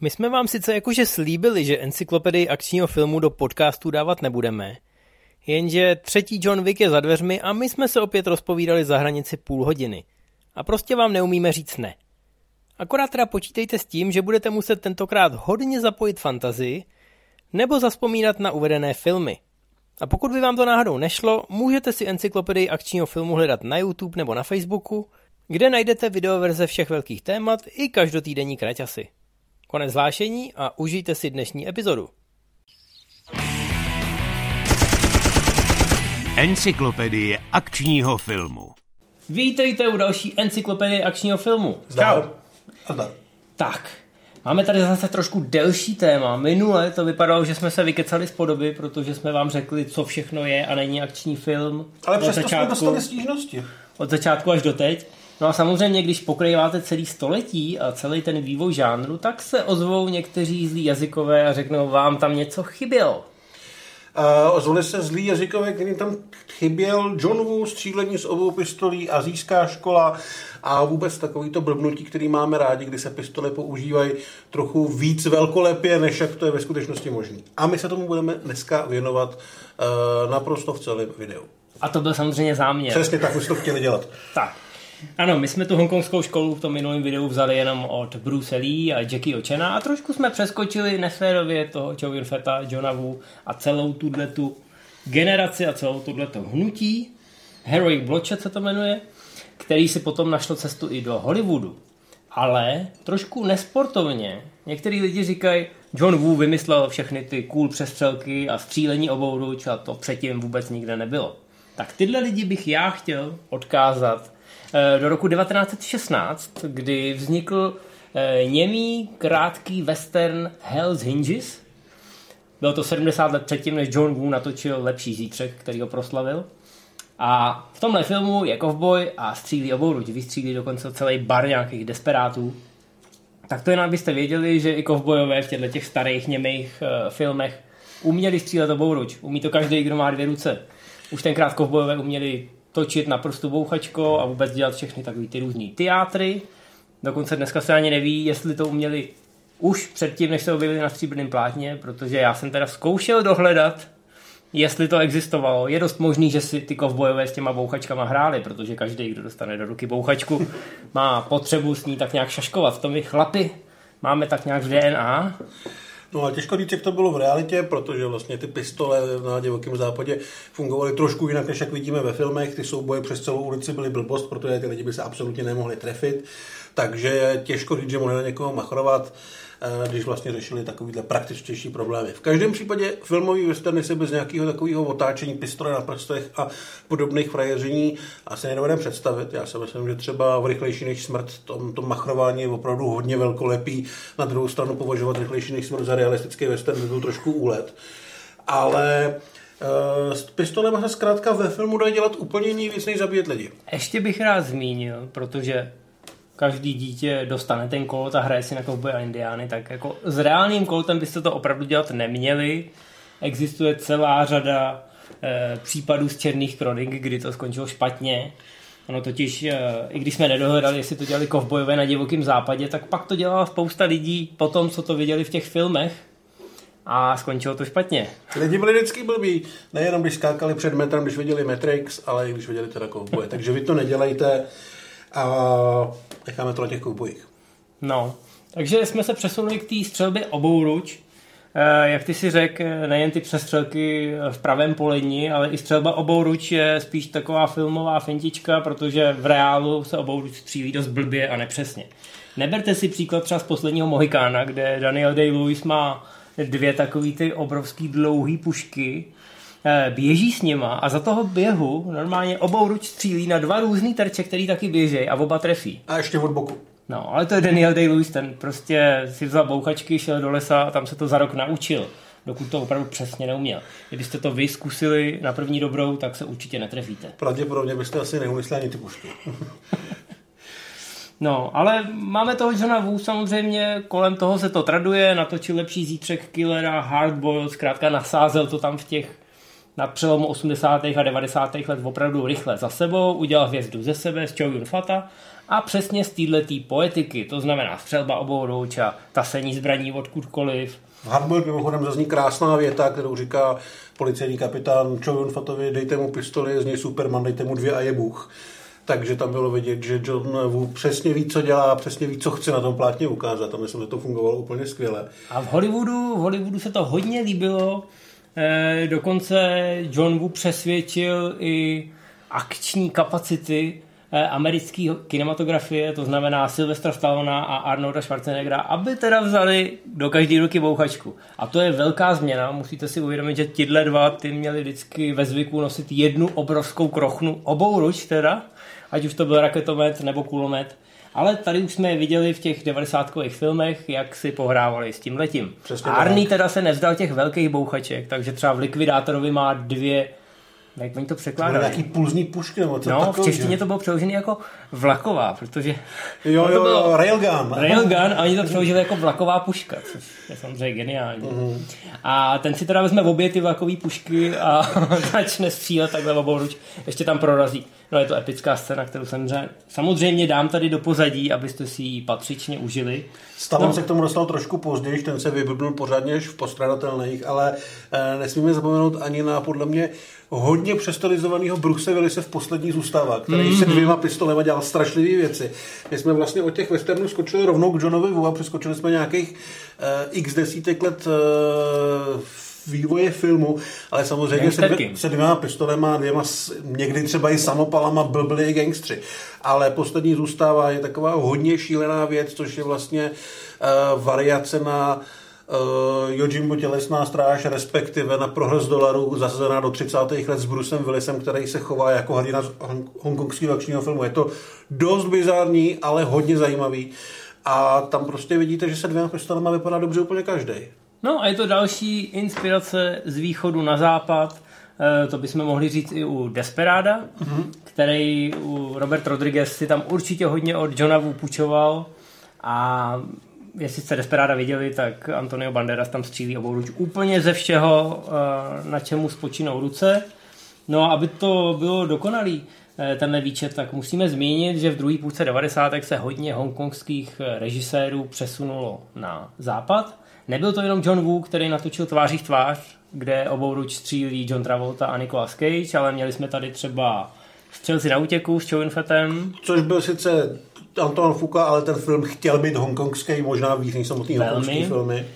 My jsme vám sice jakože slíbili, že encyklopedii akčního filmu do podcastu dávat nebudeme, jenže třetí John Wick je za dveřmi a my jsme se opět rozpovídali za hranici půl hodiny. A prostě vám neumíme říct ne. Akorát teda počítejte s tím, že budete muset tentokrát hodně zapojit fantazii nebo zaspomínat na uvedené filmy. A pokud by vám to náhodou nešlo, můžete si encyklopedii akčního filmu hledat na YouTube nebo na Facebooku, kde najdete videoverze všech velkých témat i každotýdenní kraťasy. Konec zvlášení a užijte si dnešní epizodu. Encyklopedie akčního filmu. Vítejte u další encyklopedie akčního filmu. Zdar. Zdar. Tak, máme tady zase trošku delší téma. Minule to vypadalo, že jsme se vykecali z podoby, protože jsme vám řekli, co všechno je a není akční film. Ale přesto jsme dostali stížnosti. od začátku až do teď. No a samozřejmě, když pokrýváte celý století a celý ten vývoj žánru, tak se ozvou někteří zlí jazykové a řeknou, vám tam něco chybělo. Uh, ozvali se zlý jazykové, kterým tam chyběl John Woo, střílení z obou pistolí, azijská škola a vůbec takovýto blbnutí, který máme rádi, kdy se pistole používají trochu víc velkolepě, než jak to je ve skutečnosti možné. A my se tomu budeme dneska věnovat uh, naprosto v celém videu. A to byl samozřejmě záměr. Přesně tak, už to chtěli dělat. Tak. Ano, my jsme tu hongkongskou školu v tom minulém videu vzali jenom od Bruce Lee a Jackie Ochena a trošku jsme přeskočili neférově toho Chow Yun Feta, Johna Woo a celou tu generaci a celou tuto hnutí. Heroic Bloodshed se to jmenuje, který si potom našlo cestu i do Hollywoodu. Ale trošku nesportovně. Některý lidi říkají, John Woo vymyslel všechny ty cool přestřelky a střílení obou ruč a to předtím vůbec nikde nebylo. Tak tyhle lidi bych já chtěl odkázat do roku 1916, kdy vznikl eh, němý krátký western Hell's Hinges. Bylo to 70 let předtím, než John Woo natočil Lepší zítřek, který ho proslavil. A v tomhle filmu je kovboj a střílí obou ruč. Vystřílí dokonce celý bar nějakých desperátů. Tak to jen abyste věděli, že i kovbojové v těchto těch starých němých uh, filmech uměli střílet obou ruč. Umí to každý, kdo má dvě ruce. Už tenkrát kovbojové uměli točit na prstu bouchačko a vůbec dělat všechny takový ty různý teátry. Dokonce dneska se ani neví, jestli to uměli už předtím, než se objevili na stříbrném plátně, protože já jsem teda zkoušel dohledat, jestli to existovalo. Je dost možný, že si ty kovbojové s těma bouchačkama hráli, protože každý, kdo dostane do ruky bouchačku, má potřebu s ní tak nějak šaškovat. To my chlapi máme tak nějak v DNA. No a těžko říct, jak to bylo v realitě, protože vlastně ty pistole na divokém západě fungovaly trošku jinak, než jak vidíme ve filmech. Ty souboje přes celou ulici byly blbost, protože ty lidi by se absolutně nemohli trefit. Takže těžko říct, že mohli na někoho machrovat, když vlastně řešili takovýhle praktičtější problémy. V každém případě filmový westerny se bez nějakého takového otáčení pistole na prstech a podobných frajeření asi nedovedeme představit. Já si myslím, že třeba v rychlejší než smrt tom, tom machrování je opravdu hodně velkolepý. Na druhou stranu považovat rychlejší než smrt za realistický western by byl trošku úlet. Ale uh, s pistolem se zkrátka ve filmu dá dělat úplně nic než zabíjet lidi. Ještě bych rád zmínil, protože každý dítě dostane ten kolt a hraje si na kovboje a indiány, tak jako s reálným koltem byste to opravdu dělat neměli. Existuje celá řada e, případů z černých kronik, kdy to skončilo špatně. Ono totiž, e, i když jsme nedohledali, jestli to dělali kovbojové na divokém západě, tak pak to dělala spousta lidí po tom, co to viděli v těch filmech a skončilo to špatně. Lidi byli vždycky blbí, nejenom když skákali před metrem, když viděli Matrix, ale i když viděli teda kovboje. Takže vy to nedělejte a necháme to na těch koubojích. No, takže jsme se přesunuli k té střelbě obou ruč. Eh, Jak ty si řekl, nejen ty přestřelky v pravém polení, ale i střelba obou ruč je spíš taková filmová fintička, protože v reálu se obou ruč střílí dost blbě a nepřesně. Neberte si příklad třeba z posledního Mohikána, kde Daniel Day-Lewis má dvě takový ty obrovský dlouhý pušky, eh, běží s nima a za toho běhu normálně obou ruč střílí na dva různý terče, který taky běží a oba trefí. A ještě od boku. No, ale to je Daniel Day-Lewis, ten prostě si vzal bouchačky, šel do lesa a tam se to za rok naučil, dokud to opravdu přesně neuměl. Kdybyste to vy zkusili na první dobrou, tak se určitě netrefíte. Pravděpodobně byste asi neumysleli ani ty pušky. No, ale máme toho Johna Woo samozřejmě, kolem toho se to traduje, natočil lepší zítřek Killera, Hardboiled, zkrátka nasázel to tam v těch na přelomu 80. a 90. let opravdu rychle za sebou, udělal hvězdu ze sebe z Chow Fata a přesně z této poetiky, to znamená střelba obouruč a tasení zbraní odkudkoliv. V Hardboiled mimochodem zazní krásná věta, kterou říká policejní kapitán Chow Fatovi, dejte mu pistoli, z něj Superman, dejte mu dvě a je Bůh. Takže tam bylo vidět, že John Woo přesně ví, co dělá, přesně ví, co chce na tom plátně ukázat. A myslím, že to fungovalo úplně skvěle. A v Hollywoodu, v Hollywoodu se to hodně líbilo. E, dokonce John Woo přesvědčil i akční kapacity Eh, americké kinematografie, to znamená Sylvestra Stallona a Arnolda Schwarzeneggera, aby teda vzali do každé ruky bouchačku. A to je velká změna, musíte si uvědomit, že tyhle dva ty měli vždycky ve zvyku nosit jednu obrovskou krochnu, obou ruč teda, ať už to byl raketomet nebo kulomet. Ale tady už jsme je viděli v těch 90 filmech, jak si pohrávali s tím letím. Arnie teda se nevzdal těch velkých bouchaček, takže třeba v Likvidátorovi má dvě jak oni to překládali? nějaký pulzní pušky nebo co No, takový, v češtině že? to bylo přeložené jako vlaková, protože... Jo, jo, bylo railgun. Railgun a oni to přeložili jako vlaková puška, což je samozřejmě geniální. Mm-hmm. A ten si teda vezme obě ty vlakové pušky a začne střílet takhle obou ruč. Ještě tam prorazí. No je to epická scéna, kterou samozřejmě, samozřejmě dám tady do pozadí, abyste si ji patřičně užili. Stavem no. se k tomu dostal trošku později, ten se vyblbnul pořádně v postradatelných, ale e, nesmíme zapomenout ani na podle mě hodně přestylizovaného Bruce Willise v poslední zůstává, který mm-hmm. se dvěma pistolema dělal strašlivé věci. My jsme vlastně od těch westernů skočili rovnou k Johnovi Wu a přeskočili jsme nějakých uh, x desítek let uh, vývoje filmu, ale samozřejmě se, dvě, se dvěma pistolema, dvěma, někdy třeba i samopalama blbli gangstři. Ale poslední zůstává je taková hodně šílená věc, což je vlastně uh, variace na uh, uh, Yojimbo tělesná stráž, respektive na prohrz dolarů zasazená do 30. let s Brucem Willisem, který se chová jako hrdina hongkongského akčního filmu. Je to dost bizární, ale hodně zajímavý. A tam prostě vidíte, že se dvěma pistolema vypadá dobře úplně každý. No a je to další inspirace z východu na západ. Eh, to bychom mohli říct i u Desperada, mm-hmm. který u Robert Rodriguez si tam určitě hodně od Johna Wu půjčoval a jestli jste Desperada viděli, tak Antonio Banderas tam střílí obou ruč úplně ze všeho, eh, na čemu spočinou ruce. No a aby to bylo dokonalý, eh, tenhle výčet, tak musíme zmínit, že v druhé půlce 90. se hodně hongkongských režisérů přesunulo na západ. Nebyl to jenom John Woo, který natočil tváří v tvář, kde obou ruč střílí John Travolta a Nicolas Cage, ale měli jsme tady třeba Střelci na útěku s Chow Fetem. Což byl sice Antoine Fuka, ale ten film chtěl být hongkongský, možná víc než samotný hongkongský filmy.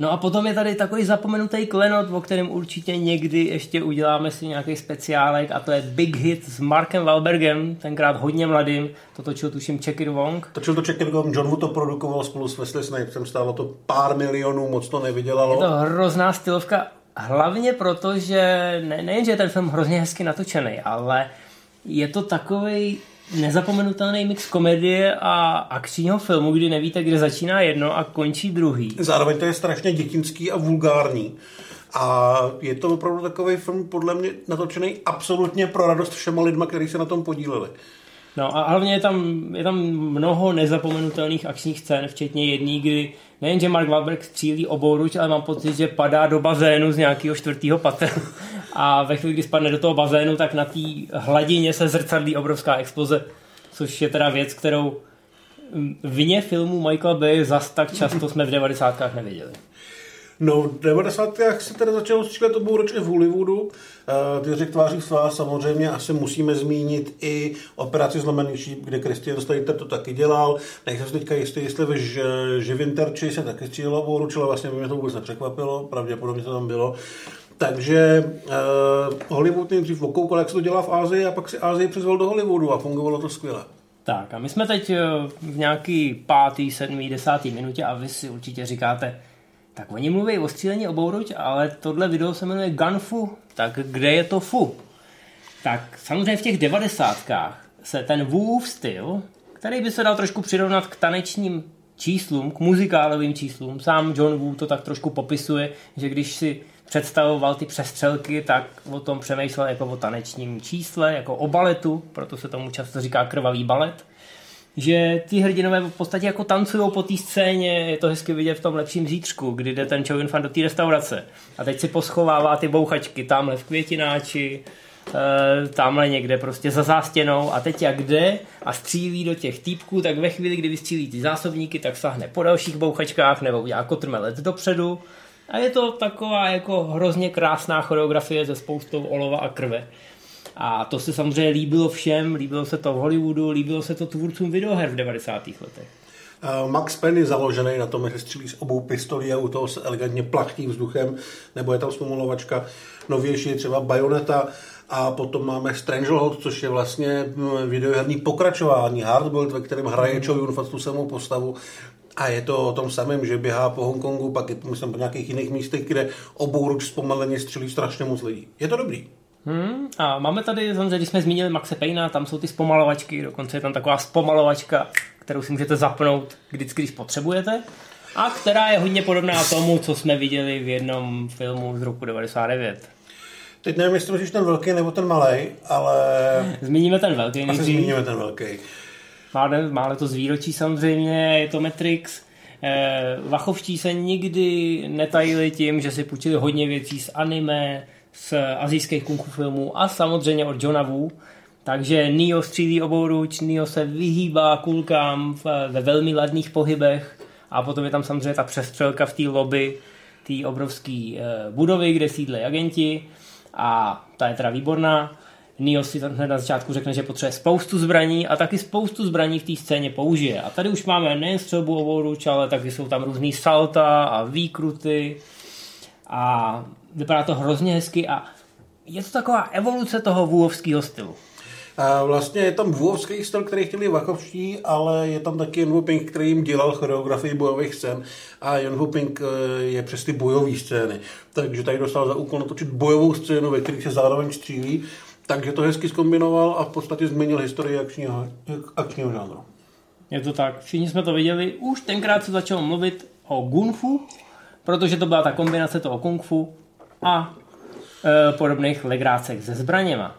No a potom je tady takový zapomenutý klenot, o kterém určitě někdy ještě uděláme si nějaký speciálek a to je Big Hit s Markem Wahlbergem, tenkrát hodně mladým, to točil tuším Checkir Wong. Točil to Checkir Wong, John Woo to produkoval spolu s Wesley Snipesem, stálo to pár milionů, moc to nevydělalo. Je to hrozná stylovka, hlavně proto, že ne, nejen, že je ten film hrozně hezky natočený, ale je to takový nezapomenutelný mix komedie a akčního filmu, kdy nevíte, kde začíná jedno a končí druhý. Zároveň to je strašně dětinský a vulgární. A je to opravdu takový film, podle mě, natočený absolutně pro radost všema lidma, kteří se na tom podíleli. No a hlavně je tam, je tam mnoho nezapomenutelných akčních scén, včetně jedný, kdy nejen, že Mark Wahlberg střílí obouruč, ale mám pocit, že padá do bazénu z nějakého čtvrtého patra a ve chvíli, kdy spadne do toho bazénu, tak na té hladině se zrcadlí obrovská exploze, což je teda věc, kterou vně filmu Michael Bay zas tak často jsme v 90. neviděli. No, v 90. se teda začalo střílet obouroč i v Hollywoodu. Eh, ty řek tváří svá samozřejmě asi musíme zmínit i operaci Zlomený šíp, kde Christian Slater to taky dělal. Nejsem se teďka jistý, jestli ve Živinterči se taky střílelo obouroč, ale vlastně mě to vůbec nepřekvapilo, pravděpodobně to tam bylo. Takže uh, Hollywood nejdřív okoukal, jak se to dělá v Ázii a pak si Ázii přizval do Hollywoodu a fungovalo to skvěle. Tak a my jsme teď eh, v nějaký pátý, sedmý, desátý minutě a vy si určitě říkáte, tak oni mluví o střílení obouruč, ale tohle video se jmenuje Gunfu, tak kde je to fu? Tak samozřejmě v těch devadesátkách se ten Woof styl, který by se dal trošku přirovnat k tanečním číslům, k muzikálovým číslům, sám John Woo to tak trošku popisuje, že když si představoval ty přestřelky, tak o tom přemýšlel jako o tanečním čísle, jako o baletu, proto se tomu často říká krvavý balet že ty hrdinové v podstatě jako tancují po té scéně, je to hezky vidět v tom lepším zítřku, kdy jde ten Chow fan do té restaurace. A teď si poschovává ty bouchačky tamhle v květináči e, tamhle někde prostě za zástěnou. A teď jak jde a střílí do těch týpků, tak ve chvíli, kdy vystřílí ty zásobníky, tak sahne po dalších bouchačkách nebo udělá kotrme let dopředu. A je to taková jako hrozně krásná choreografie se spoustou olova a krve. A to se samozřejmě líbilo všem, líbilo se to v Hollywoodu, líbilo se to tvůrcům videoher v 90. letech. Max Penn je založený na tom, že střílí z obou pistolí a u toho se elegantně plachtí vzduchem, nebo je tam zpomalovačka. Novější je třeba Bayonetta a potom máme Stranglehold, což je vlastně videoherní pokračování Hardboiled, ve kterém hraje Chow Yun-fat tu samou postavu a je to o tom samém, že běhá po Hongkongu, pak je to myslím po nějakých jiných místech, kde obou ruč zpomaleně střelí strašně moc lidí. Je to dobrý. Hmm, a máme tady, samozřejmě, když jsme zmínili Maxe Payna, tam jsou ty zpomalovačky, dokonce je tam taková zpomalovačka, kterou si můžete zapnout vždycky, když potřebujete a která je hodně podobná tomu, co jsme viděli v jednom filmu z roku 99. Teď nevím, jestli myslíš ten velký nebo ten malý, ale... Zmíníme ten velký. Asi zmíníme ten velký. Máme, máme to z výročí samozřejmě, je to Matrix. Eh, Vachovští se nikdy netajili tím, že si půjčili hodně věcí z anime, z azijských kung fu filmů a samozřejmě od Johna Woo. Takže Neo střílí ruč, Neo se vyhýbá kulkám ve velmi ladných pohybech a potom je tam samozřejmě ta přestřelka v té lobby té obrovské eh, budovy, kde sídlejí agenti a ta je teda výborná. Neo si hned na začátku řekne, že potřebuje spoustu zbraní a taky spoustu zbraní v té scéně použije. A tady už máme nejen střelbu obouruč, ale taky jsou tam různý salta a výkruty a vypadá to hrozně hezky a je to taková evoluce toho vůovského stylu. A vlastně je tam vůovský styl, který chtěli Vachovští, ale je tam taky Jan Ping, který jim dělal choreografii bojových scén a Jan Ping eh, je přes ty bojové scény. Takže tady dostal za úkol natočit bojovou scénu, ve které se zároveň střílí takže to hezky zkombinoval a v podstatě změnil historii akčního, akčního žánru. Je to tak. Všichni jsme to viděli. Už tenkrát se začalo mluvit o gunfu, protože to byla ta kombinace toho kung fu a e, podobných legrácech se zbraněma.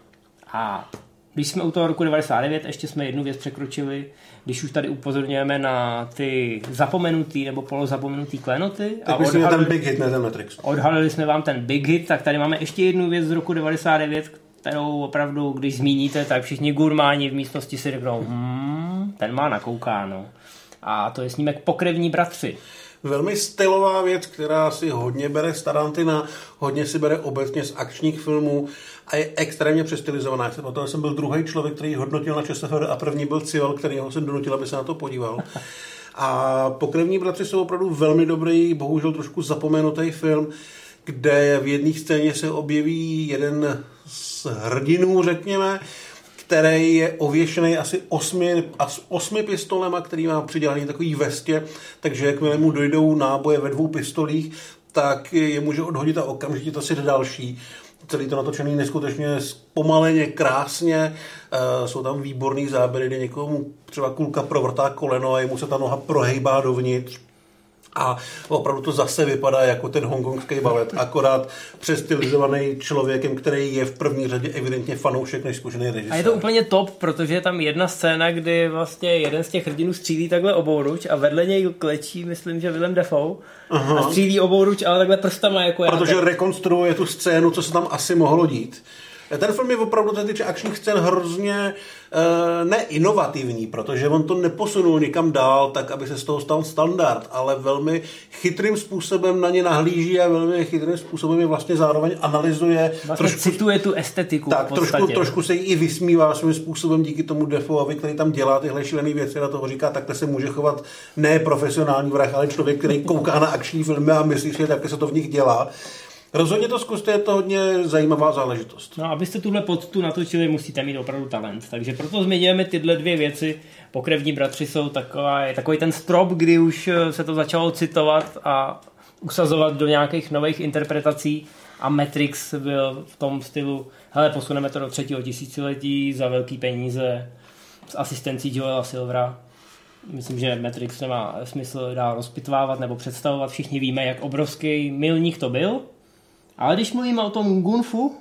A když jsme u toho roku 99, ještě jsme jednu věc překročili, když už tady upozorňujeme na ty zapomenutý nebo polozapomenutý klenoty. Tak a odhalili, ten big hit, ne ten Matrix. Odhalili jsme vám ten big hit, tak tady máme ještě jednu věc z roku 99, kterou opravdu, když zmíníte, tak všichni gurmáni v místnosti si řeknou, hmm, ten má nakoukáno. A to je snímek Pokrevní bratři. Velmi stylová věc, která si hodně bere z Tarantina, hodně si bere obecně z akčních filmů a je extrémně přestylizovaná. Já jsem, byl druhý člověk, který hodnotil na ČSFR a první byl Cival, který ho jsem donutil, aby se na to podíval. A Pokrevní bratři jsou opravdu velmi dobrý, bohužel trošku zapomenutý film, kde v jedné scéně se objeví jeden z hrdinů, řekněme, který je ověšený asi osmi, as osmi pistolema, který má přidělaný takový vestě, takže jakmile mu dojdou náboje ve dvou pistolích, tak je může odhodit a okamžitě to si další. Celý to natočený neskutečně pomaleně, krásně. Uh, jsou tam výborný záběry, kde někomu třeba kulka provrtá koleno a jemu se ta noha prohejbá dovnitř a opravdu to zase vypadá jako ten hongkongský balet, akorát přestylizovaný člověkem, který je v první řadě evidentně fanoušek než zkušený režisér. A je to úplně top, protože je tam jedna scéna, kdy vlastně jeden z těch hrdinů střílí takhle obouruč a vedle něj klečí, myslím, že Willem Dafoe Aha. a střílí obouruč, ale takhle prstama jako Protože já. rekonstruuje tu scénu, co se tam asi mohlo dít. Ten film je opravdu, co týče akčních scén, hrozně uh, neinovativní, protože on to neposunul nikam dál, tak aby se z toho stal standard, ale velmi chytrým způsobem na ně nahlíží a velmi chytrým způsobem je vlastně zároveň analyzuje. Vlastně trošku, cituje tu estetiku. Tak, trošku, trošku se jí i vysmívá svým způsobem díky tomu Defovi, který tam dělá tyhle šílené věci, na toho říká, takhle se může chovat ne profesionální vrah, ale člověk, který kouká na akční filmy a myslí si, že takhle se to v nich dělá. Rozhodně to zkuste, je to hodně zajímavá záležitost. No, abyste tuhle poctu natočili, musíte mít opravdu talent. Takže proto zmiňujeme tyhle dvě věci. Pokrevní bratři jsou taková, je takový ten strop, kdy už eh, se to začalo citovat a usazovat do nějakých nových interpretací a Matrix byl v tom stylu, hele, posuneme to do třetího tisíciletí za velký peníze s asistencí Joela Silvera. Myslím, že Matrix nemá smysl dál rozpitvávat nebo představovat. Všichni víme, jak obrovský milník to byl ale když mluvíme o tom Gunfu,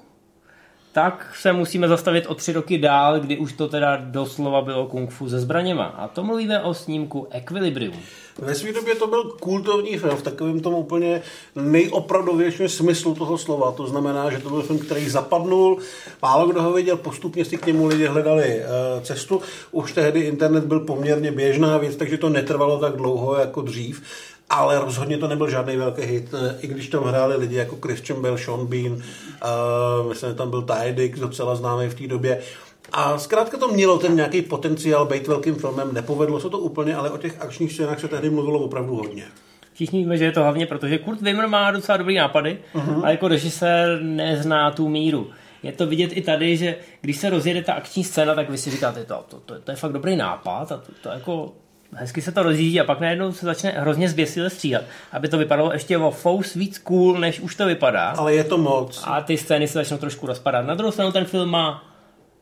tak se musíme zastavit o tři roky dál, kdy už to teda doslova bylo kung fu se zbraněma. A to mluvíme o snímku Equilibrium. Ve své době to byl kultovní film v takovém tom úplně nejopravdovějším smyslu toho slova. To znamená, že to byl film, který zapadnul, málo kdo ho viděl, postupně si k němu lidi hledali uh, cestu. Už tehdy internet byl poměrně běžná věc, takže to netrvalo tak dlouho jako dřív ale rozhodně to nebyl žádný velký hit, i když tam hráli lidi jako Christian Bell, Sean Bean, uh, myslím, že tam byl Ty Dick, docela známý v té době. A zkrátka to mělo ten nějaký potenciál být velkým filmem, nepovedlo se to úplně, ale o těch akčních scénách se tehdy mluvilo opravdu hodně. Všichni víme, že je to hlavně proto, že Kurt Wimmer má docela dobrý nápady, uh-huh. ale jako režisér nezná tu míru. Je to vidět i tady, že když se rozjede ta akční scéna, tak vy si říkáte, to, to, to, to je fakt dobrý nápad a to, to jako hezky se to rozjíždí a pak najednou se začne hrozně zběsile stříhat, aby to vypadalo ještě o fous víc cool, než už to vypadá. Ale je to moc. A ty scény se začnou trošku rozpadat. Na druhou stranu ten film má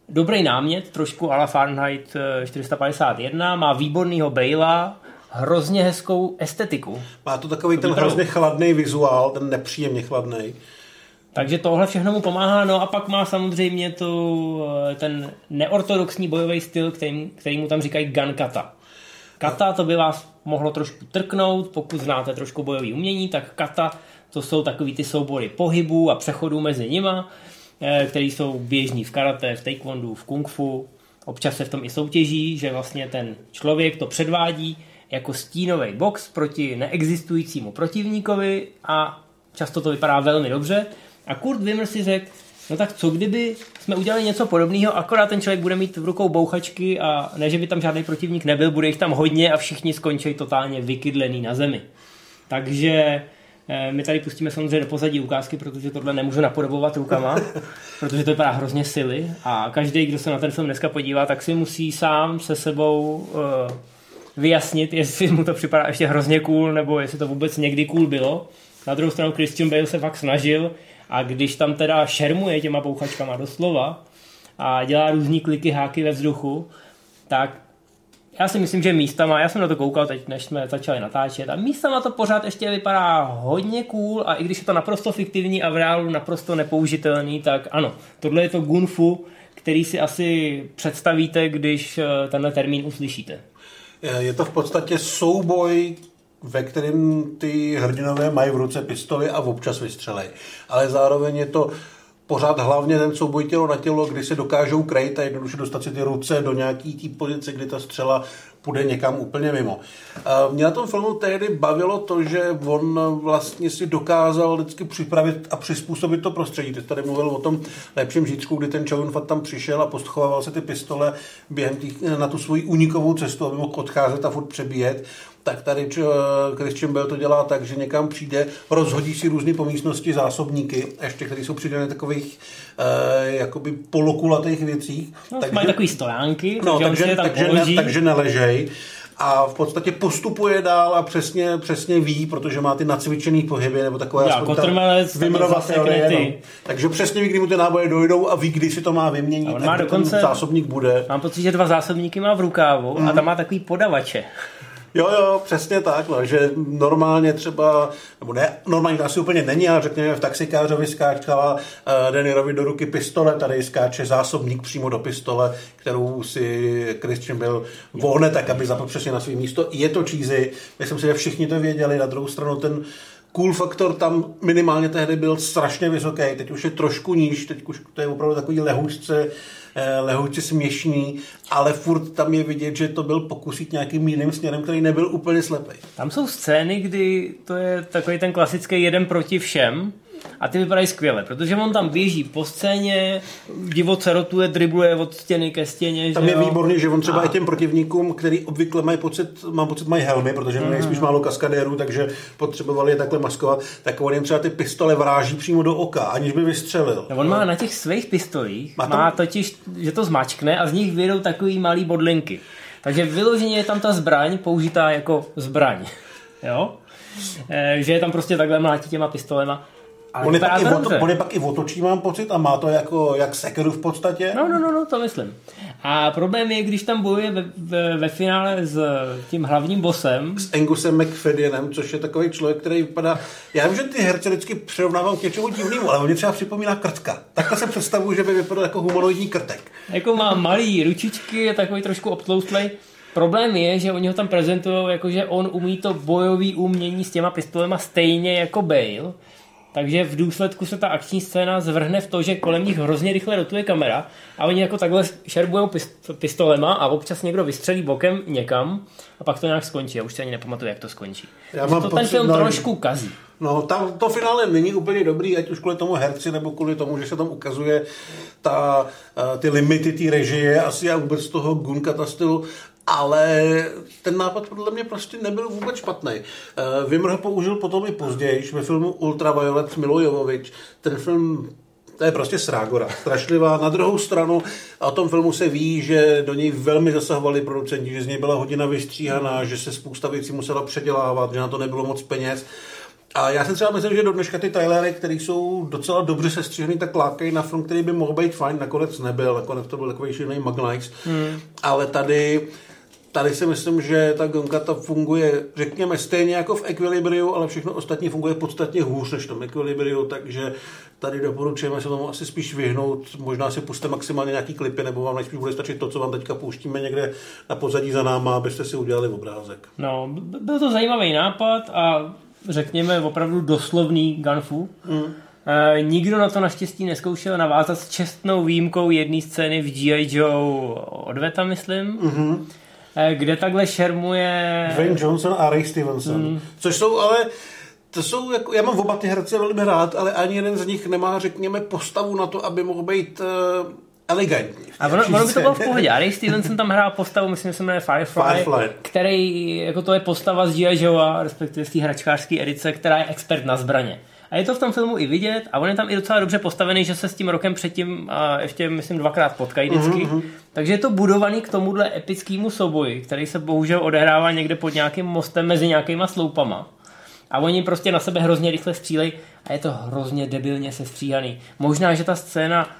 dobrý námět, trošku ala Fahrenheit 451, má výbornýho Bejla, hrozně hezkou estetiku. Má to takový to ten hrozně chladný vizuál, ten nepříjemně chladný. Takže tohle všechno mu pomáhá, no a pak má samozřejmě tu, eh, ten neortodoxní bojový styl, který, který mu tam říkají gun kata. To by vás mohlo trošku trknout, pokud znáte trošku bojový umění, tak kata to jsou takový ty soubory pohybů a přechodů mezi nima, eh, které jsou běžní v karate, v taekwondu, v kung fu. Občas se v tom i soutěží, že vlastně ten člověk to předvádí jako stínový box proti neexistujícímu protivníkovi a často to vypadá velmi dobře. A Kurt Wimmer si řekl, no tak co kdyby jsme udělali něco podobného, akorát ten člověk bude mít v rukou bouchačky a ne, že by tam žádný protivník nebyl, bude jich tam hodně a všichni skončí totálně vykydlený na zemi. Takže eh, my tady pustíme samozřejmě do pozadí ukázky, protože tohle nemůžu napodobovat rukama, protože to vypadá hrozně sily a každý, kdo se na ten film dneska podívá, tak si musí sám se sebou uh, vyjasnit, jestli mu to připadá ještě hrozně cool, nebo jestli to vůbec někdy cool bylo. Na druhou stranu Christian Bale se fakt snažil a když tam teda šermuje těma bouchačkama doslova a dělá různý kliky, háky ve vzduchu, tak já si myslím, že místama, já jsem na to koukal teď, než jsme začali natáčet, a místama to pořád ještě vypadá hodně cool a i když je to naprosto fiktivní a v reálu naprosto nepoužitelný, tak ano, tohle je to gunfu, který si asi představíte, když eh, tenhle termín uslyšíte. Je to v podstatě souboj ve kterém ty hrdinové mají v ruce pistoli a občas vystřelej. Ale zároveň je to pořád hlavně ten souboj tělo na tělo, kdy se dokážou krejt a jednoduše dostat si ty ruce do nějaký té pozice, kdy ta střela půjde někam úplně mimo. Mě na tom filmu tehdy bavilo to, že on vlastně si dokázal vždycky připravit a přizpůsobit to prostředí. Ty tady mluvil o tom lepším žítřku, kdy ten Chow Fat tam přišel a postchovával se ty pistole během tý, na tu svoji unikovou cestu, aby mohl odcházet a furt přebíjet tak tady Christian Bell to dělá tak, že někam přijde, rozhodí si různé po místnosti zásobníky, ještě které jsou přidané takových eh, jakoby polokulatých věcích. No, takže, mají takový stojánky, no, takže, takže, takže, ne, takže neležej a v podstatě postupuje dál a přesně, přesně ví, protože má ty nacvičený pohyby nebo takové Já, kotrmelec, teorie, no. Takže přesně ví, kdy mu ty náboje dojdou a ví, kdy si to má vyměnit, a má dokonce, zásobník bude. Mám pocit, že dva zásobníky má v rukávu mm. a mhm. tam má takový podavače. Jo, jo, přesně tak, no, že normálně třeba, nebo ne, normálně to asi úplně není, ale řekněme v taxikářovi skáčkala uh, eh, Denirovi do ruky pistole, tady skáče zásobník přímo do pistole, kterou si Christian byl vohne tak, aby zapl přesně na své místo. Je to cheesy, myslím si, že všichni to věděli, na druhou stranu ten cool faktor tam minimálně tehdy byl strašně vysoký, teď už je trošku níž, teď už to je opravdu takový lehůčce, eh, lehoučce směšný, ale furt tam je vidět, že to byl pokusit nějakým jiným směrem, který nebyl úplně slepý. Tam jsou scény, kdy to je takový ten klasický jeden proti všem, a ty vypadají skvěle, protože on tam běží po scéně, divoce rotuje, dribluje od stěny ke stěně. Tam že je jo? výborný, že on třeba a... i těm protivníkům, který obvykle mají pocit, mám pocit, mají helmy, protože mají mm. spíš málo kaskadérů, takže potřebovali je takhle maskovat, tak on jim třeba ty pistole vráží přímo do oka, aniž by vystřelil. No, on má na těch svých pistolích, má, tam... má totiž, že to zmačkne a z nich vyjdou takový malý bodlinky. Takže vyloženě je tam ta zbraň použitá jako zbraň. Jo? E, že je tam prostě takhle mlátí těma pistolema. Ale on, je pak i oto, on je pak i otočí, mám pocit, a má to jako jak sekeru v podstatě. No, no, no, no, to myslím. A problém je, když tam bojuje ve, ve, ve finále s tím hlavním bosem. S Angusem McFaddenem, což je takový člověk, který vypadá... Já vím, že ty herce vždycky přirovnávám k něčemu divnému, ale on třeba připomíná krtka. Takhle se představuju, že by vypadal jako humanoidní krtek. Jako má malý ručičky, je takový trošku obtloustlej. Problém je, že oni ho tam prezentují jako, že on umí to bojový umění s těma pistolema stejně jako Bale, takže v důsledku se ta akční scéna zvrhne v to, že kolem nich hrozně rychle rotuje kamera a oni jako takhle šerbují pistolema a občas někdo vystřelí bokem někam a pak to nějak skončí. Já už si ani nepamatuju, jak to skončí. Já mám to ten film no, trošku kazí. No, tam to finále není úplně dobrý, ať už kvůli tomu herci, nebo kvůli tomu, že se tam ukazuje ta, eh, ty limity té režie, asi a vůbec toho Gunkata stylu, ale ten nápad podle mě prostě nebyl vůbec špatný. Uh, Vimr ho použil potom i později, ve filmu Ultraviolet Milo Jovovič. Ten film to je prostě srágora, strašlivá. Na druhou stranu, o tom filmu se ví, že do něj velmi zasahovali producenti, že z něj byla hodina vystříhaná, že se spousta věcí musela předělávat, že na to nebylo moc peněz. A já si třeba myslím, že do dneška ty Tylery, které jsou docela dobře sestříhaný, tak lákají na film, který by mohl být fajn, nakonec nebyl, nakonec to byl takový šílený Magnite. Hmm. Ale tady tady si myslím, že ta Gonkata funguje, řekněme, stejně jako v Equilibriu, ale všechno ostatní funguje podstatně hůř než v tom Equilibriu, takže tady doporučujeme se tomu asi spíš vyhnout. Možná si puste maximálně nějaký klipy, nebo vám nejspíš bude stačit to, co vám teďka pouštíme někde na pozadí za náma, abyste si udělali obrázek. No, byl to zajímavý nápad a řekněme opravdu doslovný gunfu. Mm. E, nikdo na to naštěstí neskoušel navázat s čestnou výjimkou jedné scény v G.I. Joe odveta, myslím. Mm-hmm kde takhle šermuje... Dwayne Johnson a Ray Stevenson. Mm. Což jsou ale to jsou, jako, já mám oba ty herce velmi rád, ale ani jeden z nich nemá, řekněme, postavu na to, aby mohl být uh, elegantní. A ono, ono by to bylo v pohodě. A Ray Stevenson tam hrál postavu, myslím, že se jmenuje Firefly, Firefly, který, jako to je postava z G.I. Respektive z té hračkářské edice, která je expert na zbraně. A je to v tom filmu i vidět a on je tam i docela dobře postavený, že se s tím rokem předtím a ještě, myslím, dvakrát potkají vždycky. Mm-hmm. Takže je to budovaný k tomuhle epickému souboji, který se bohužel odehrává někde pod nějakým mostem mezi nějakýma sloupama. A oni prostě na sebe hrozně rychle střílejí a je to hrozně debilně sestříhaný. Možná, že ta scéna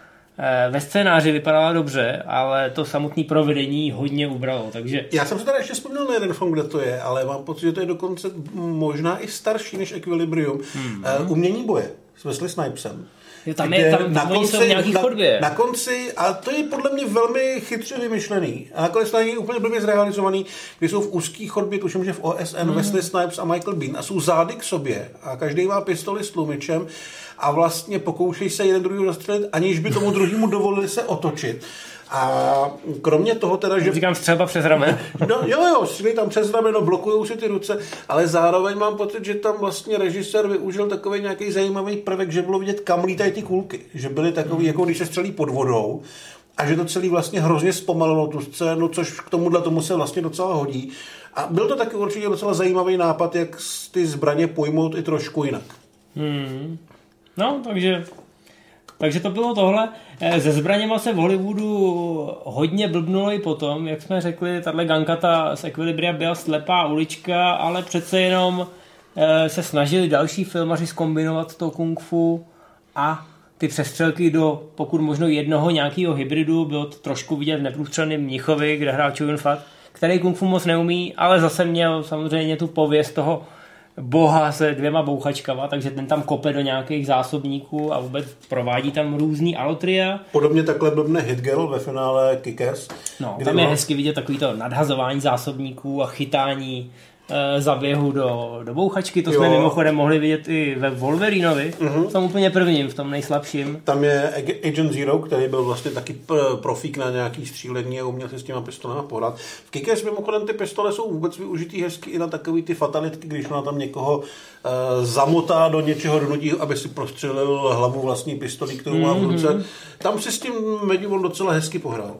ve scénáři vypadala dobře, ale to samotné provedení hodně ubralo, takže... Já jsem se tady ještě vzpomněl na jeden film, kde to je, ale mám pocit, že to je dokonce možná i starší než Equilibrium. Hmm. Uh, umění boje s Wesley Snipesem. Jo, tam je, tam, na konci, jsou nějaký na, chodbě. Na konci, a to je podle mě velmi chytře vymyšlený. A nakonec to je úplně blbě zrealizovaný, kdy jsou v úzký chodbě, tuším, že v OSN, hmm. Wesley Snipes a Michael Bean a jsou zády k sobě a každý má pistoli s tlumičem a vlastně pokoušejí se jeden druhý zastřelit, aniž by tomu druhému dovolili se otočit. A kromě toho teda, že... Říkám střelba přes rameno. No, jo, jo, střílí tam přes rameno, blokují si ty ruce, ale zároveň mám pocit, že tam vlastně režisér využil takový nějaký zajímavý prvek, že bylo vidět, kam lítají ty kulky. Že byly takový, jako když se střelí pod vodou, a že to celý vlastně hrozně zpomalilo tu scénu, což k tomuhle tomu se vlastně docela hodí. A byl to taky určitě docela zajímavý nápad, jak ty zbraně pojmout i trošku jinak. Hmm. No, takže, takže to bylo tohle. Eh, se zbraněma se v Hollywoodu hodně blbnulo i potom, jak jsme řekli, tahle gankata z Equilibria byla slepá ulička, ale přece jenom eh, se snažili další filmaři skombinovat to kung fu a ty přestřelky do pokud možno jednoho nějakého hybridu, bylo to trošku vidět v neprůstřelném Mnichovi, kde hrál Chun Fat, který kung fu moc neumí, ale zase měl samozřejmě tu pověst toho boha se dvěma bouchačkama, takže ten tam kope do nějakých zásobníků a vůbec provádí tam různý alotria. Podobně takhle blbne Hitgirl ve finále Kickers. No, tam je hezky vidět takový to nadhazování zásobníků a chytání zaběhu do, do bouchačky, to jo. jsme mimochodem mohli vidět i ve Wolverinovi, uh-huh. v tom úplně prvním, v tom nejslabším. Tam je Agent Zero, který byl vlastně taky profík na nějaký střílení a uměl se s těma pistolema pohrát. V Kikers mimochodem ty pistole jsou vůbec využitý hezky i na takový ty fatalitky, když ona tam někoho uh, zamotá do něčeho, donutí, aby si prostřelil hlavu vlastní pistolí, kterou má v ruce. Mm-hmm. Tam si s tím Medivon docela hezky pohrál.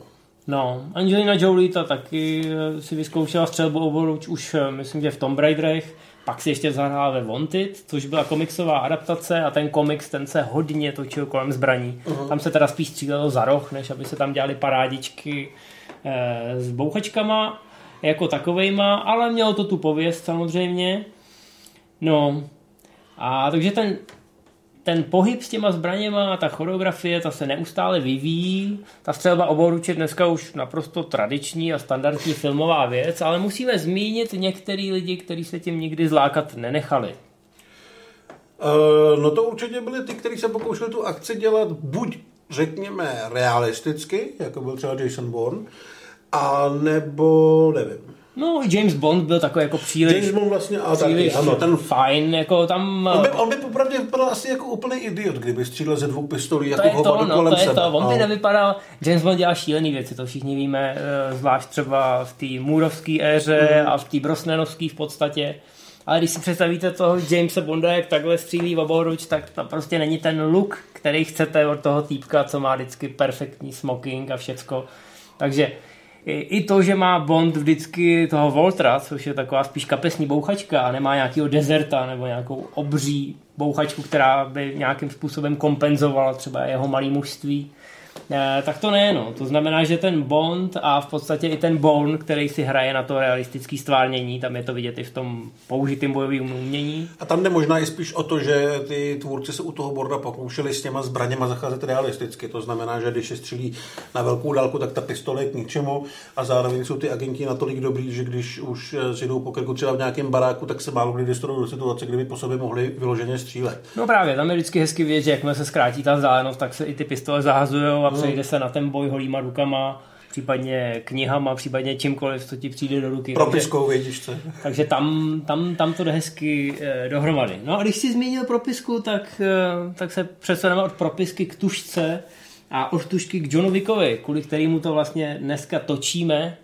No, Angelina Jolie ta taky eh, si vyzkoušela střelbu obruč už eh, myslím, že v Tomb Raiderech, pak si ještě zahrála ve Wanted, což byla komiksová adaptace a ten komiks, ten se hodně točil kolem zbraní. Uh-huh. Tam se teda spíš střílelo za roh, než aby se tam dělali parádičky eh, s bouchačkama jako takovejma, ale mělo to tu pověst samozřejmě. No, a takže ten ten pohyb s těma zbraněma, ta choreografie, ta se neustále vyvíjí. Ta střelba oboruč je dneska už naprosto tradiční a standardní filmová věc, ale musíme zmínit některý lidi, kteří se tím nikdy zlákat nenechali. Uh, no to určitě byli ty, kteří se pokoušeli tu akci dělat buď řekněme realisticky, jako byl třeba Jason Bourne, A nebo, nevím. No, James Bond byl takový jako příliš... James Bond vlastně, a příliš taky, ano, ten fajn, jako tam... On by, on by popravdě vypadal asi jako úplný idiot, kdyby střílel ze dvou pistolí jako to je to, no, kolem to je sebe. to. On by nevypadal, James Bond dělá šílený věci, to všichni víme, eh, zvlášť třeba v té Moorovské éře Mhm. a v té Brosnanovské v podstatě. Ale když si představíte toho Jamesa Bonda, jak takhle střílí v oboruč, tak to prostě není ten look, který chcete od toho týpka, co má vždycky perfektní smoking a všecko. Takže i i to, že má Bond vždycky toho Voltra, což je taková spíš kapesní bouchačka a nemá nějakého dezerta nebo nějakou obří bouchačku, která by nějakým způsobem kompenzovala třeba jeho malý mužství, tak to ne, no. To znamená, že ten Bond a v podstatě i ten Bourne, který si hraje na to realistické stvárnění, tam je to vidět i v tom použitým bojovým umění. A tam jde možná i spíš o to, že ty tvůrci se u toho Borda pokoušeli s těma zbraněma zacházet realisticky. To znamená, že když je střílí na velkou dálku, tak ta pistole je k ničemu a zároveň jsou ty agenti natolik dobrý, že když už eh, si jdou po krku třeba v nějakém baráku, tak se málo kdy dostanou do situace, kdyby po sobě mohli vyloženě střílet. No právě, tam je vždycky hezky vidět, že jakmile se zkrátí ta vzdálenost, tak se i ty pistole zahazují a přejde se na ten boj holýma rukama, případně knihama, případně čímkoliv, co ti přijde do ruky. Takže- Propiskou, vědíš co? Takže tam, tam, tam to jde hezky eh, dohromady. No a když jsi zmínil propisku, tak, eh, tak se přesuneme od propisky k tušce a od tušky k Johnu Wickovi, kvůli kterému to vlastně dneska točíme.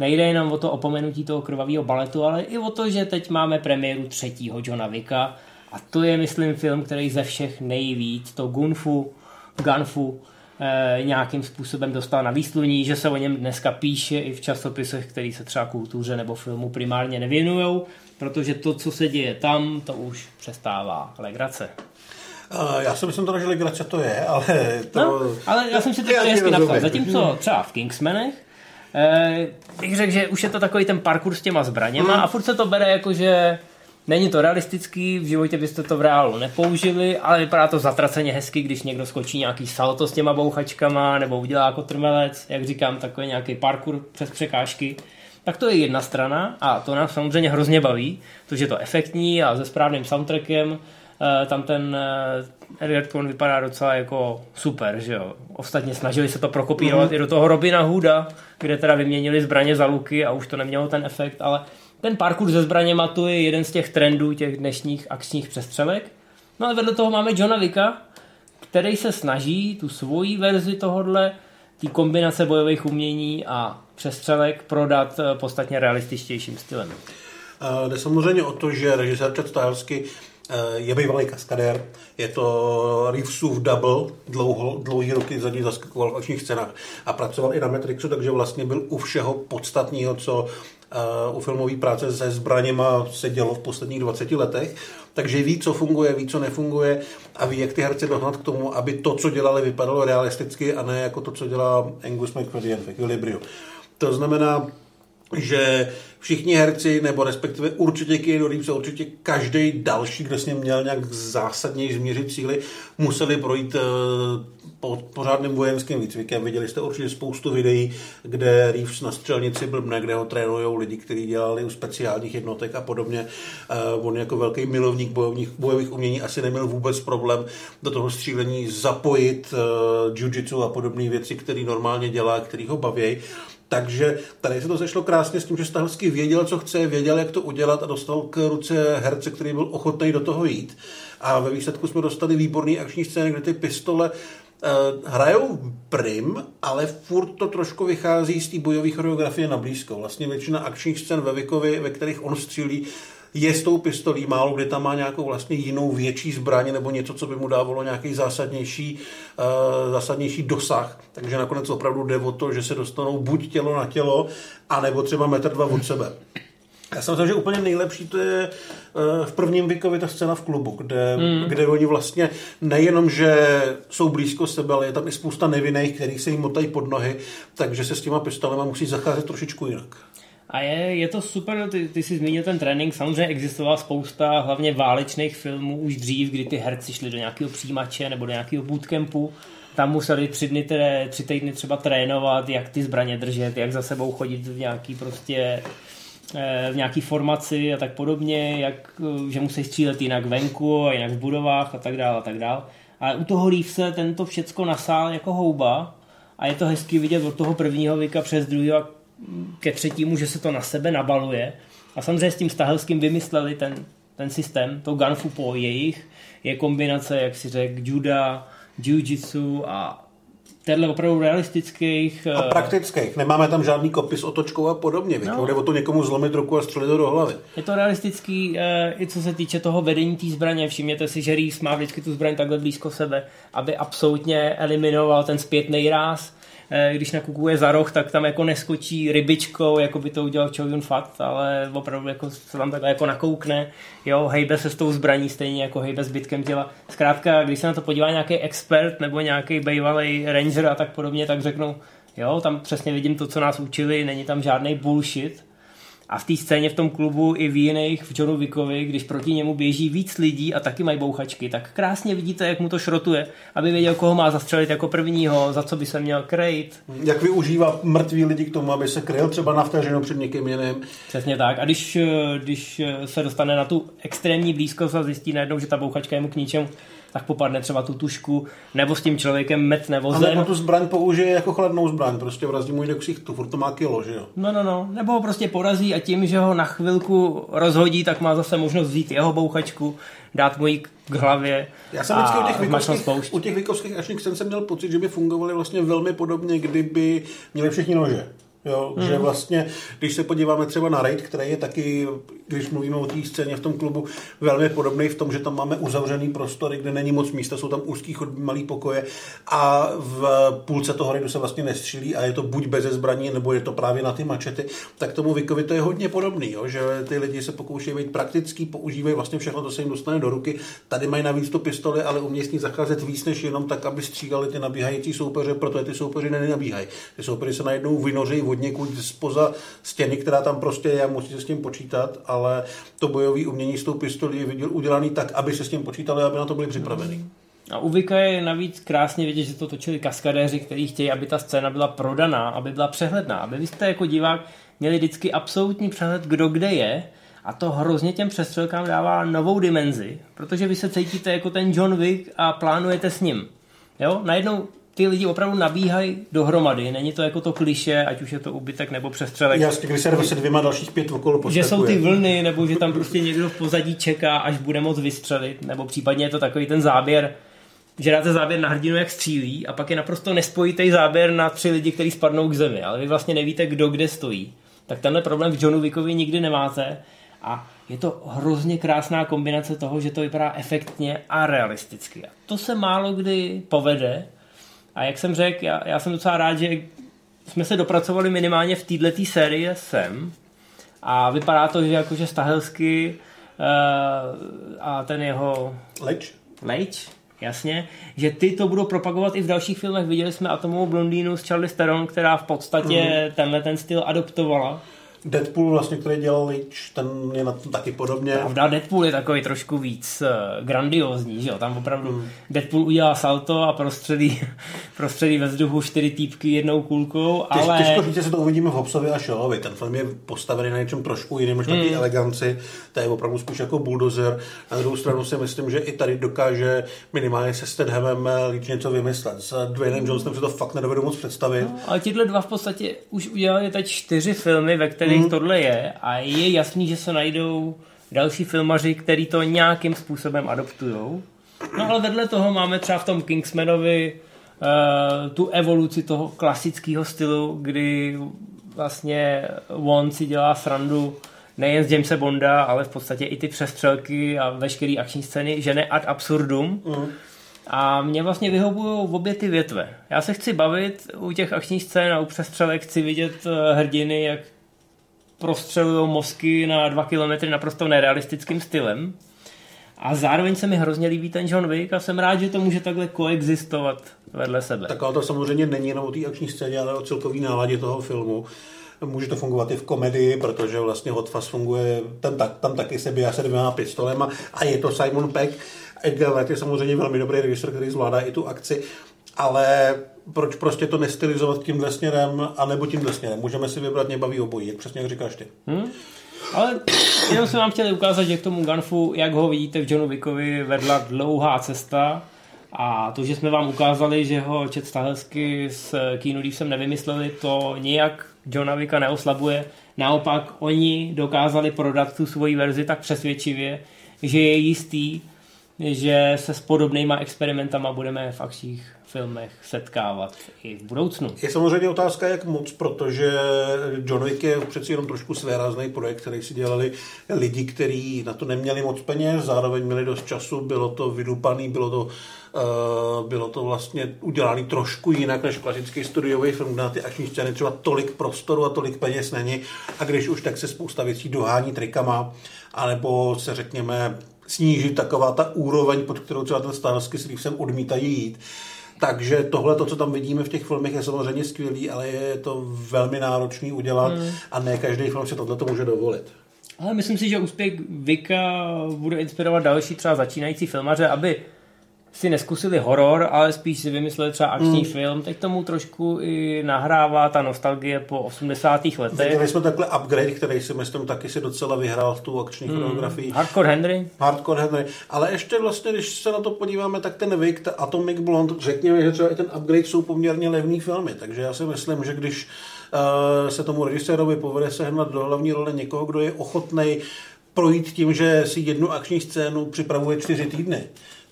Nejde jenom o to opomenutí toho krvavého baletu, ale i o to, že teď máme premiéru třetího Johna Wicka a to je, myslím, film, který ze všech nejvíc to Gunfu, Gunfu nějakým způsobem dostal na výsluní, že se o něm dneska píše i v časopisech, který se třeba kultuře nebo filmu primárně nevěnují, protože to, co se děje tam, to už přestává legrace. Uh, já si myslím teda, že legrace to je, ale to... No, ale já jsem si to hezky napsal. Zatímco třeba v Kingsmanech eh, bych řekl, že už je to takový ten parkour s těma zbraněma Hmm. a furt se to bere jako, že není to realistický, v životě byste to v reálu nepoužili, ale vypadá to zatraceně hezky, když někdo skočí nějaký salto s těma bouchačkama nebo udělá kotrmelec, jak říkám, takový nějaký parkour přes překážky. Tak to je jedna strana a to nás samozřejmě hrozně baví, protože je to efektní a se správným soundtrackem Eh, tam ten eh, Edward Cohn vypadá docela jako super, že jo. Ostatně snažili se to prokopírovat mm-hmm. i do toho Robina Hooda, kde teda vyměnili zbraně za luky a už to nemělo ten efekt, ale ten parkour se zbraněma to je jeden z těch trendů těch dnešních akčních přestřelek. No a vedle toho máme Johna Vicka, který se snaží tu svoji verzi tohodle, ty kombinace bojových umění a přestřelek prodat eh, podstatně realističtějším stylem. Uh, jde samozřejmě o to, že režisér Chad Stahelski uh, je bývalý kaskadér, je to Reevesův double, dlouho, dlouhý roky za ní zaskakoval v akčních scénách a pracoval i na Matrixu, takže vlastně byl u všeho podstatného, co u filmové práce se zbraněma se dělo v posledních 20 letech, takže ví, co funguje, ví, co nefunguje a ví, jak ty herce dohnat k tomu, aby to, co dělali, vypadalo realisticky a ne jako to, co dělá Angus McFadden v Equilibriu. To znamená, že všichni herci, nebo respektive určitě Keanu Reeves a určitě každý další, kdo s ním měl nějak zásadněji změřit síly, museli projít eh, po pořádným vojenským výcvikem. Viděli jste určitě spoustu videí, kde Reeves na střelnici blbne, kde ho trénují lidi, kteří dělali u speciálních jednotek a podobně. Eh, On jako velký milovník bojových, bojových umění asi neměl vůbec problém do toho střílení zapojit uh, jiu-jitsu a podobné věci, které normálně dělá, který ho baví. Takže tady se to sešlo krásně s tím, že Stahelský věděl, co chce, věděl, jak to udělat a dostal k ruce herce, který byl ochotný do toho jít. A ve výsledku jsme dostali výborný akční scény, kde ty pistole uh, hrajou prim, ale furt to trošku vychází z té bojové choreografie na blízko. Vlastně většina akčních scén ve Vikovi, ve kterých on střílí, je s tou pistolí, málo kdy tam má nějakou vlastně jinou větší zbraň nebo něco, co by mu dávalo nějaký zásadnější, uh, zásadnější dosah. Takže nakonec opravdu jde o to, že se dostanou buď tělo na tělo, anebo třeba metr dva od sebe. Já si myslím, že úplně nejlepší to je uh, v prvním Vikovi ta scéna v klubu, kde, mm. kde oni vlastně nejenom, že jsou blízko sebe, ale je tam i spousta nevinných, kterých se jim motají pod nohy, takže se s těma pistolema musí zacházet trošičku jinak. A je, je to super, ty, ty jsi zmínil ten trénink, samozřejmě existovala spousta hlavně válečných filmů už dřív, kdy ty herci šli do nějakého přijímače nebo do nějakého bootcampu, tam museli tři, dny, tre, tři týdny třeba trénovat, jak ty zbraně držet, jak za sebou chodit v nějaký prostě eh, v nějaký formaci a tak podobně, jak, eh, že musí střílet jinak venku a jinak v budovách a tak dále a tak dále. Ale u toho Leafse ten to všecko nasál jako houba a je to hezky vidět od toho prvního Vika přes druhého ke třetímu, že se to na sebe nabaluje. A samozřejmě s tím Stahelským vymysleli ten, ten systém, to Gunfu po jejich, je kombinace, jak si řekl, juda, jiu-jitsu a tenhle opravdu realistických... A eh, praktických. Nemáme tam žádný kopy s otočkou a podobně. No. No. Jde o to někomu zlomit ruku a střelit do hlavy. Je to realistický eh, i co se týče toho vedení té zbraně. Všimněte si, že Reeves má vždycky tu zbraň takhle blízko sebe, aby absolutně eliminoval ten zpětný ráz. Eh, Když nakukuje za roh, tak tam jako neskočí rybičkou, jako by to udělal Chow Yun Fat, ale opravdu jako se tam takhle jako nakoukne, jo, hejbe se s tou zbraní stejně jako hejbe zbytkem těla. Zkrátka, když se na to podívá nějaký expert nebo nějaký bývalý ranger a tak podobně, tak řeknou, jo, tam přesně vidím to, co nás učili, není tam žádný bullshit, a v té scéně v tom klubu i v jiných, v Johnu Wickovi, když proti němu běží víc lidí a taky mají bouchačky, tak krásně vidíte, jak mu to šrotuje, aby věděl, koho má zastřelit jako prvního, za co by se měl krejt. Jak využívá mrtví lidi k tomu, aby se kryl třeba na vteřinu před někým jiným. Přesně tak. A když, když se dostane na tu extrémní blízkost a zjistí najednou, že ta bouchačka je mu k ničemu, tak popadne třeba tu tušku, nebo s tím člověkem metne A vozem. nebo tu zbraň použije jako chladnou zbraň, prostě vrazí mu jde ksichtu, furt to má kilo, že jo. No, no, no. Nebo ho prostě porazí a tím, že ho na chvilku rozhodí, tak má zase možnost vzít jeho bouchačku, dát mu ji k hlavě Já jsem vždycky u těch, spoušť. u těch vykovských ašních jsem měl pocit, že by fungovaly vlastně velmi podobně, kdyby měli všichni nože. Jo, mm. že vlastně, když se podíváme třeba na Raid, který je taky, když mluvíme o té scéně v tom klubu, velmi podobný v tom, že tam máme uzavřený prostory, kde není moc místa, jsou tam úzký chodby, malý pokoje a v půlce toho Raidu se vlastně nestřílí a je to buď bez zbraní, nebo je to právě na ty mačety, tak tomu Vikovi to je hodně podobný, jo, že ty lidi se pokoušejí být praktický, používají vlastně všechno, co se jim dostane do ruky. Tady mají navíc tu pistoli, ale umějí s ní zacházet víc než jenom tak, aby stříleli ty nabíhající soupeře, protože ty soupeři nenabíhají. Ty soupeři se najednou vynoří od někud spoza stěny, která tam prostě je a musí se s tím počítat, ale to bojové umění s tou pistolí je udělaný tak, aby se s tím počítali, aby na to byli připraveni. A u Vika je navíc krásně vidět, že to točili kaskadéři, kteří chtějí, aby ta scéna byla prodaná, aby byla přehledná, aby vy jste jako divák měli vždycky absolutní přehled, kdo kde je, a to hrozně těm přestřelkám dává novou dimenzi, protože vy se cítíte jako ten John Wick a plánujete s ním. Jo? Najednou ty lidi opravdu nabíhají dohromady, není to jako to kliše, ať už je to ubytek nebo přestřelek. Jasně, když se se dvěma dalších pět okolo že jsou ty poskakuje. vlny, nebo že tam prostě někdo v pozadí čeká, až bude moc vystřelit, nebo případně je to takový ten záběr, že dáte záběr na hrdinu, jak střílí, a pak je naprosto nespojitý záběr na tři lidi, kteří spadnou k zemi, ale vy vlastně nevíte, kdo kde stojí. Tak tenhle problém v Johnu Wickovi nikdy nemáte a je to hrozně krásná kombinace toho, že to vypadá efektně a realisticky. A to se málo kdy povede. A jak jsem řekl, já, já jsem docela rád, že jsme se dopracovali minimálně v této sérii sem. A vypadá to, že jakože Stahelsky uh, a ten jeho Leč? Leitch, jasně, že ty to budou propagovat i v dalších filmech. Viděli jsme Atomovou blondýnu s Charlie Theron, která v podstatě mm. tenhle ten styl adoptovala. Deadpool vlastně, který dělal Leč, ten je na tom taky podobně. Pravda, Deadpool je takový trošku víc uh, grandiozní, že jo? Tam opravdu mm. Deadpool udělá salto a prostředí, prostředí ve vzduchu čtyři týpky jednou kulkou, Těž, ale... Těžko říct, že to uvidíme v Hobsovi a Shawovi. Ten film je postavený na něčem trošku jiném, než té eleganci. To je opravdu spíš jako bulldozer. Na druhou stranu si myslím, že i tady dokáže minimálně se Stedhamem líč něco vymyslet. S Dwaynem Johnsonem si to fakt nedovedu moc představit. No, ale tyhle dva v podstatě už udělali teď čtyři filmy, ve kterých mm. tohle je a je jasný, že se najdou další filmaři, který to nějakým způsobem adoptujou. No ale vedle toho máme třeba v tom Kingsmanovi uh, tu evoluci toho klasického stylu, kdy vlastně Won si dělá srandu nejen z Jamesa Bonda, ale v podstatě i ty přestřelky a veškeré akční scény žene ad absurdum. Mm. A mě vlastně vyhovují obě ty větve. Já se chci bavit u těch akčních scén a u přestřelek chci vidět eh, hrdiny, jak prostřelují mozky na dva kilometry naprosto nerealistickým stylem. A zároveň se mi hrozně líbí ten John Wick a jsem rád, že to může takhle koexistovat vedle sebe. Tak ale to samozřejmě není jenom o té akční scéně, ale o celkový náladě toho filmu. Může to fungovat i v komedii, protože vlastně Hot Fuzz funguje, tam, tak, tam taky se běhá se dvěma pistolema a je to Simon Peck. Edgar Wright je samozřejmě velmi dobrý režisér, který zvládá i tu akci, ale proč prostě to nestylizovat tímhle směrem, anebo tímhle směrem? Můžeme si vybrat, mě baví obojí, jak přesně jak říkáš ty. Hmm? Ale jenom jsme vám chtěli ukázat, že k tomu Gunfu, jak ho vidíte v Johnu Wickovi, vedla dlouhá cesta A to, že jsme vám ukázali, že ho Čet Stahelsky s Keanu Reevesem nevymysleli, to nějak Johna Vicka neoslabuje. Naopak oni dokázali prodat tu svoji verzi tak přesvědčivě, že je jistý, že se s podobnýma experimentama budeme v akčních filmech setkávat i v budoucnu. Je samozřejmě otázka, jak moc, protože John Wick je přeci jenom trošku svérázný projekt, který si dělali lidi, kteří na to neměli moc peněz, zároveň měli dost času, bylo to vydupaný, bylo to Uh, bylo to vlastně udělané trošku jinak než klasický studiový film, na ty akční scény třeba tolik prostoru a tolik peněz není a když už tak se spousta věcí dohání trikama, anebo se řekněme snížit taková ta úroveň, pod kterou třeba ten Starsky s Reevesem odmítají jít. Takže tohle, to, co tam vidíme v těch filmech, je samozřejmě skvělý, ale je to velmi náročný udělat hmm. a ne každý film si tohle to může dovolit. Ale myslím si, že úspěch Vika bude inspirovat další třeba začínající filmaře, aby si neskusili horor, ale spíš si vymysleli třeba akční mm. film. Teď tomu trošku i nahrává ta nostalgie po 80. letech. Viděli jsme takhle upgrade, který si myslím taky si docela vyhrál v tu akční mm. fotografii. Hardcore Henry. Hardcore Henry. Ale ještě vlastně, když se na to podíváme, tak ten Vic, ta Atomic Blonde, řekněme, že třeba i ten upgrade jsou poměrně levný filmy. Takže já si myslím, že když uh, se tomu režisérovi povede sehnat do hlavní role někoho, kdo je ochotný projít tím, že si jednu akční scénu připravuje čtyři týdny,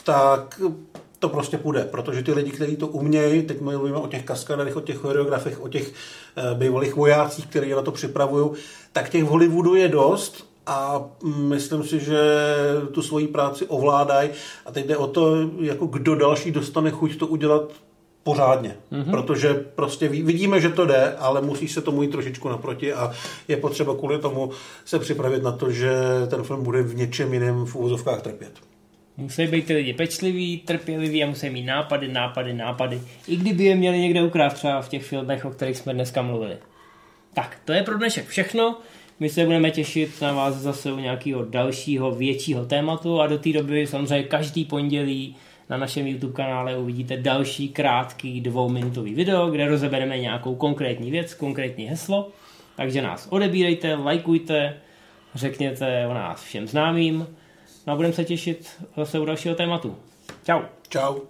tak to prostě půjde, protože ty lidi, kteří to umějí, teď mluvíme o těch kaskaderech, o těch choreografech, o těch e, bývalých vojácích, kteří na to připravují, tak těch v Hollywoodu je dost a myslím si, že tu svoji práci ovládají a teď jde o to, jako kdo další dostane chuť to udělat pořádně, mm-hmm. protože prostě vidíme, že to jde, ale musí se tomu jít trošičku naproti a je potřeba kvůli tomu se připravit na to, že ten film bude v něčem jiném v úvozovkách trpět. Musí být ty lidi pečliví, trpěliví a musí mít nápady, nápady, nápady. I kdyby je měli někde ukrást třeba v těch filmech, o kterých jsme dneska mluvili. Tak, to je pro dnešek všechno. My se budeme těšit na vás zase u nějakého dalšího většího tématu a do té doby samozřejmě každý pondělí na našem YouTube kanále uvidíte další krátký dvouminutový video, kde rozebereme nějakou konkrétní věc, konkrétní heslo. Takže nás odebírejte, lajkujte, řekněte o nás všem známým No a budeme se těšit zase u dalšího tématu. Čau. Čau.